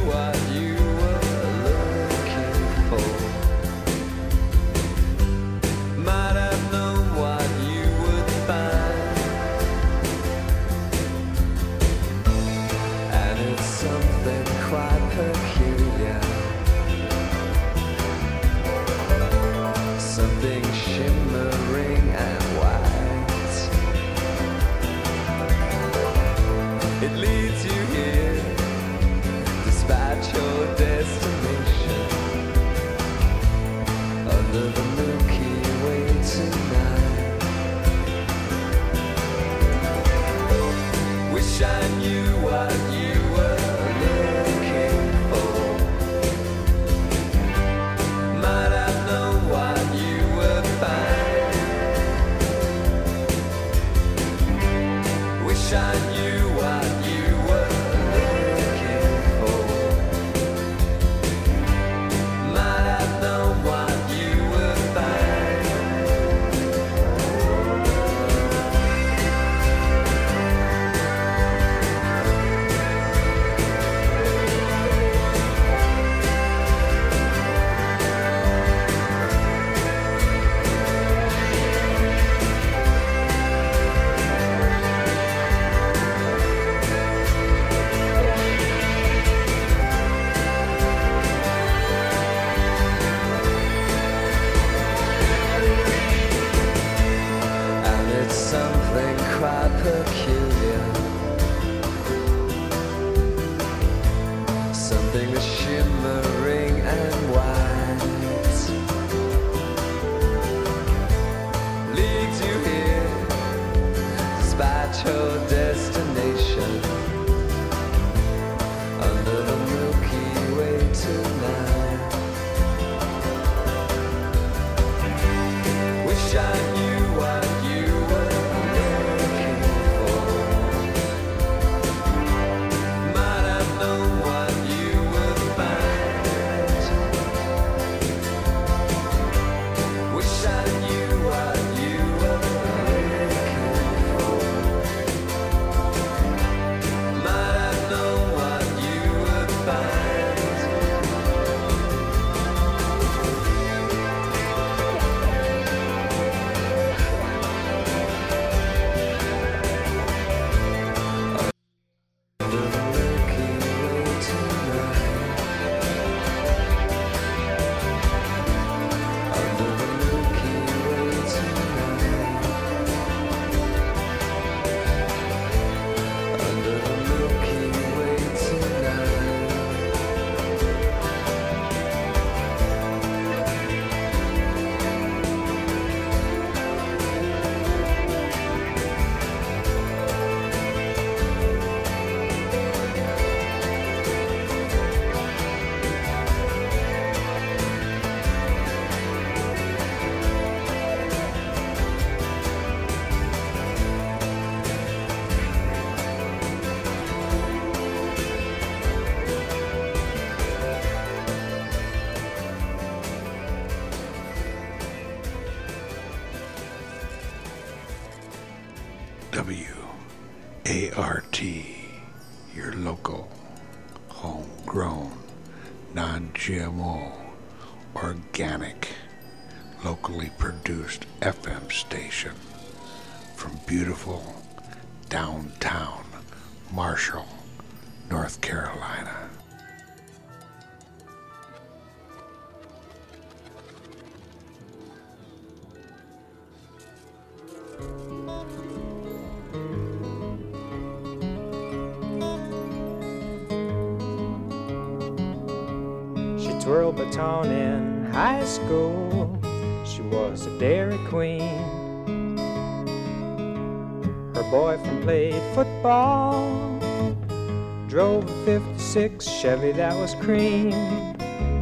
S21: was cream.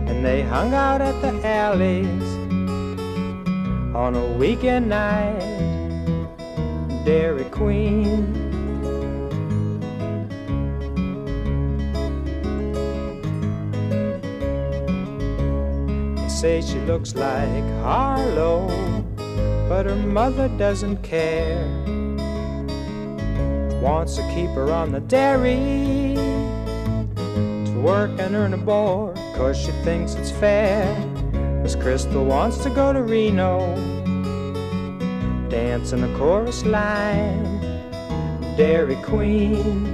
S21: And they hung out at the alleys on a weekend night. Dairy Queen. They say she looks like Harlow, but her mother doesn't care. Wants to keep her on the dairy work and earn a board, cause she thinks it's fair. Miss Crystal wants to go to Reno, dance in the chorus line, Dairy Queen.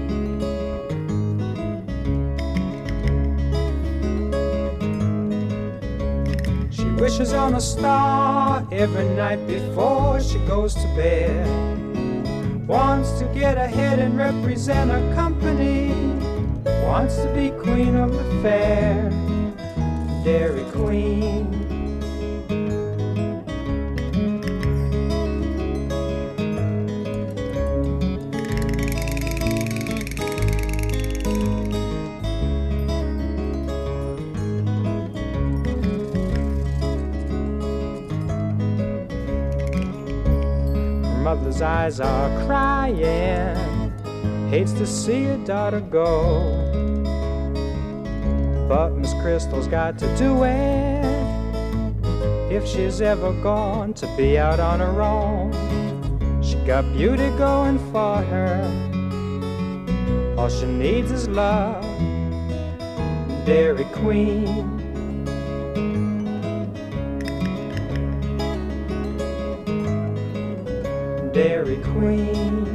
S21: She wishes on a star every night before she goes to bed. Wants to get ahead and represent her company. Wants to be queen of the fair. Dairy Queen. Mother's eyes are crying, hates to see her daughter go. Crystal's got to do it if she's ever going to be out on her own. She got beauty going for her, all she needs is love. Dairy Queen. Dairy Queen.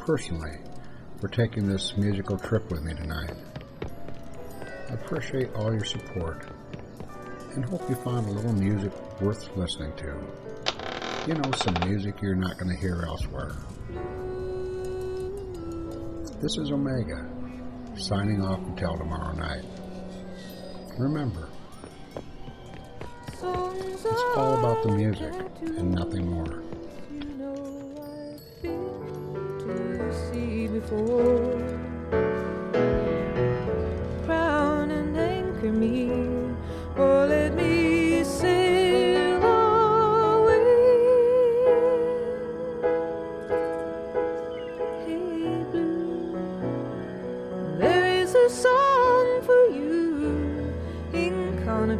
S1: Personally for taking this musical trip with me tonight. I appreciate all your support and hope you find a little music worth listening to. You know, some music you're not going to hear elsewhere. This is Omega, signing off until tomorrow night. Remember, it's all about the music and nothing more.
S2: Before. Crown and anchor me, or let me sail away. Hey, blue, there is a song for you, ink on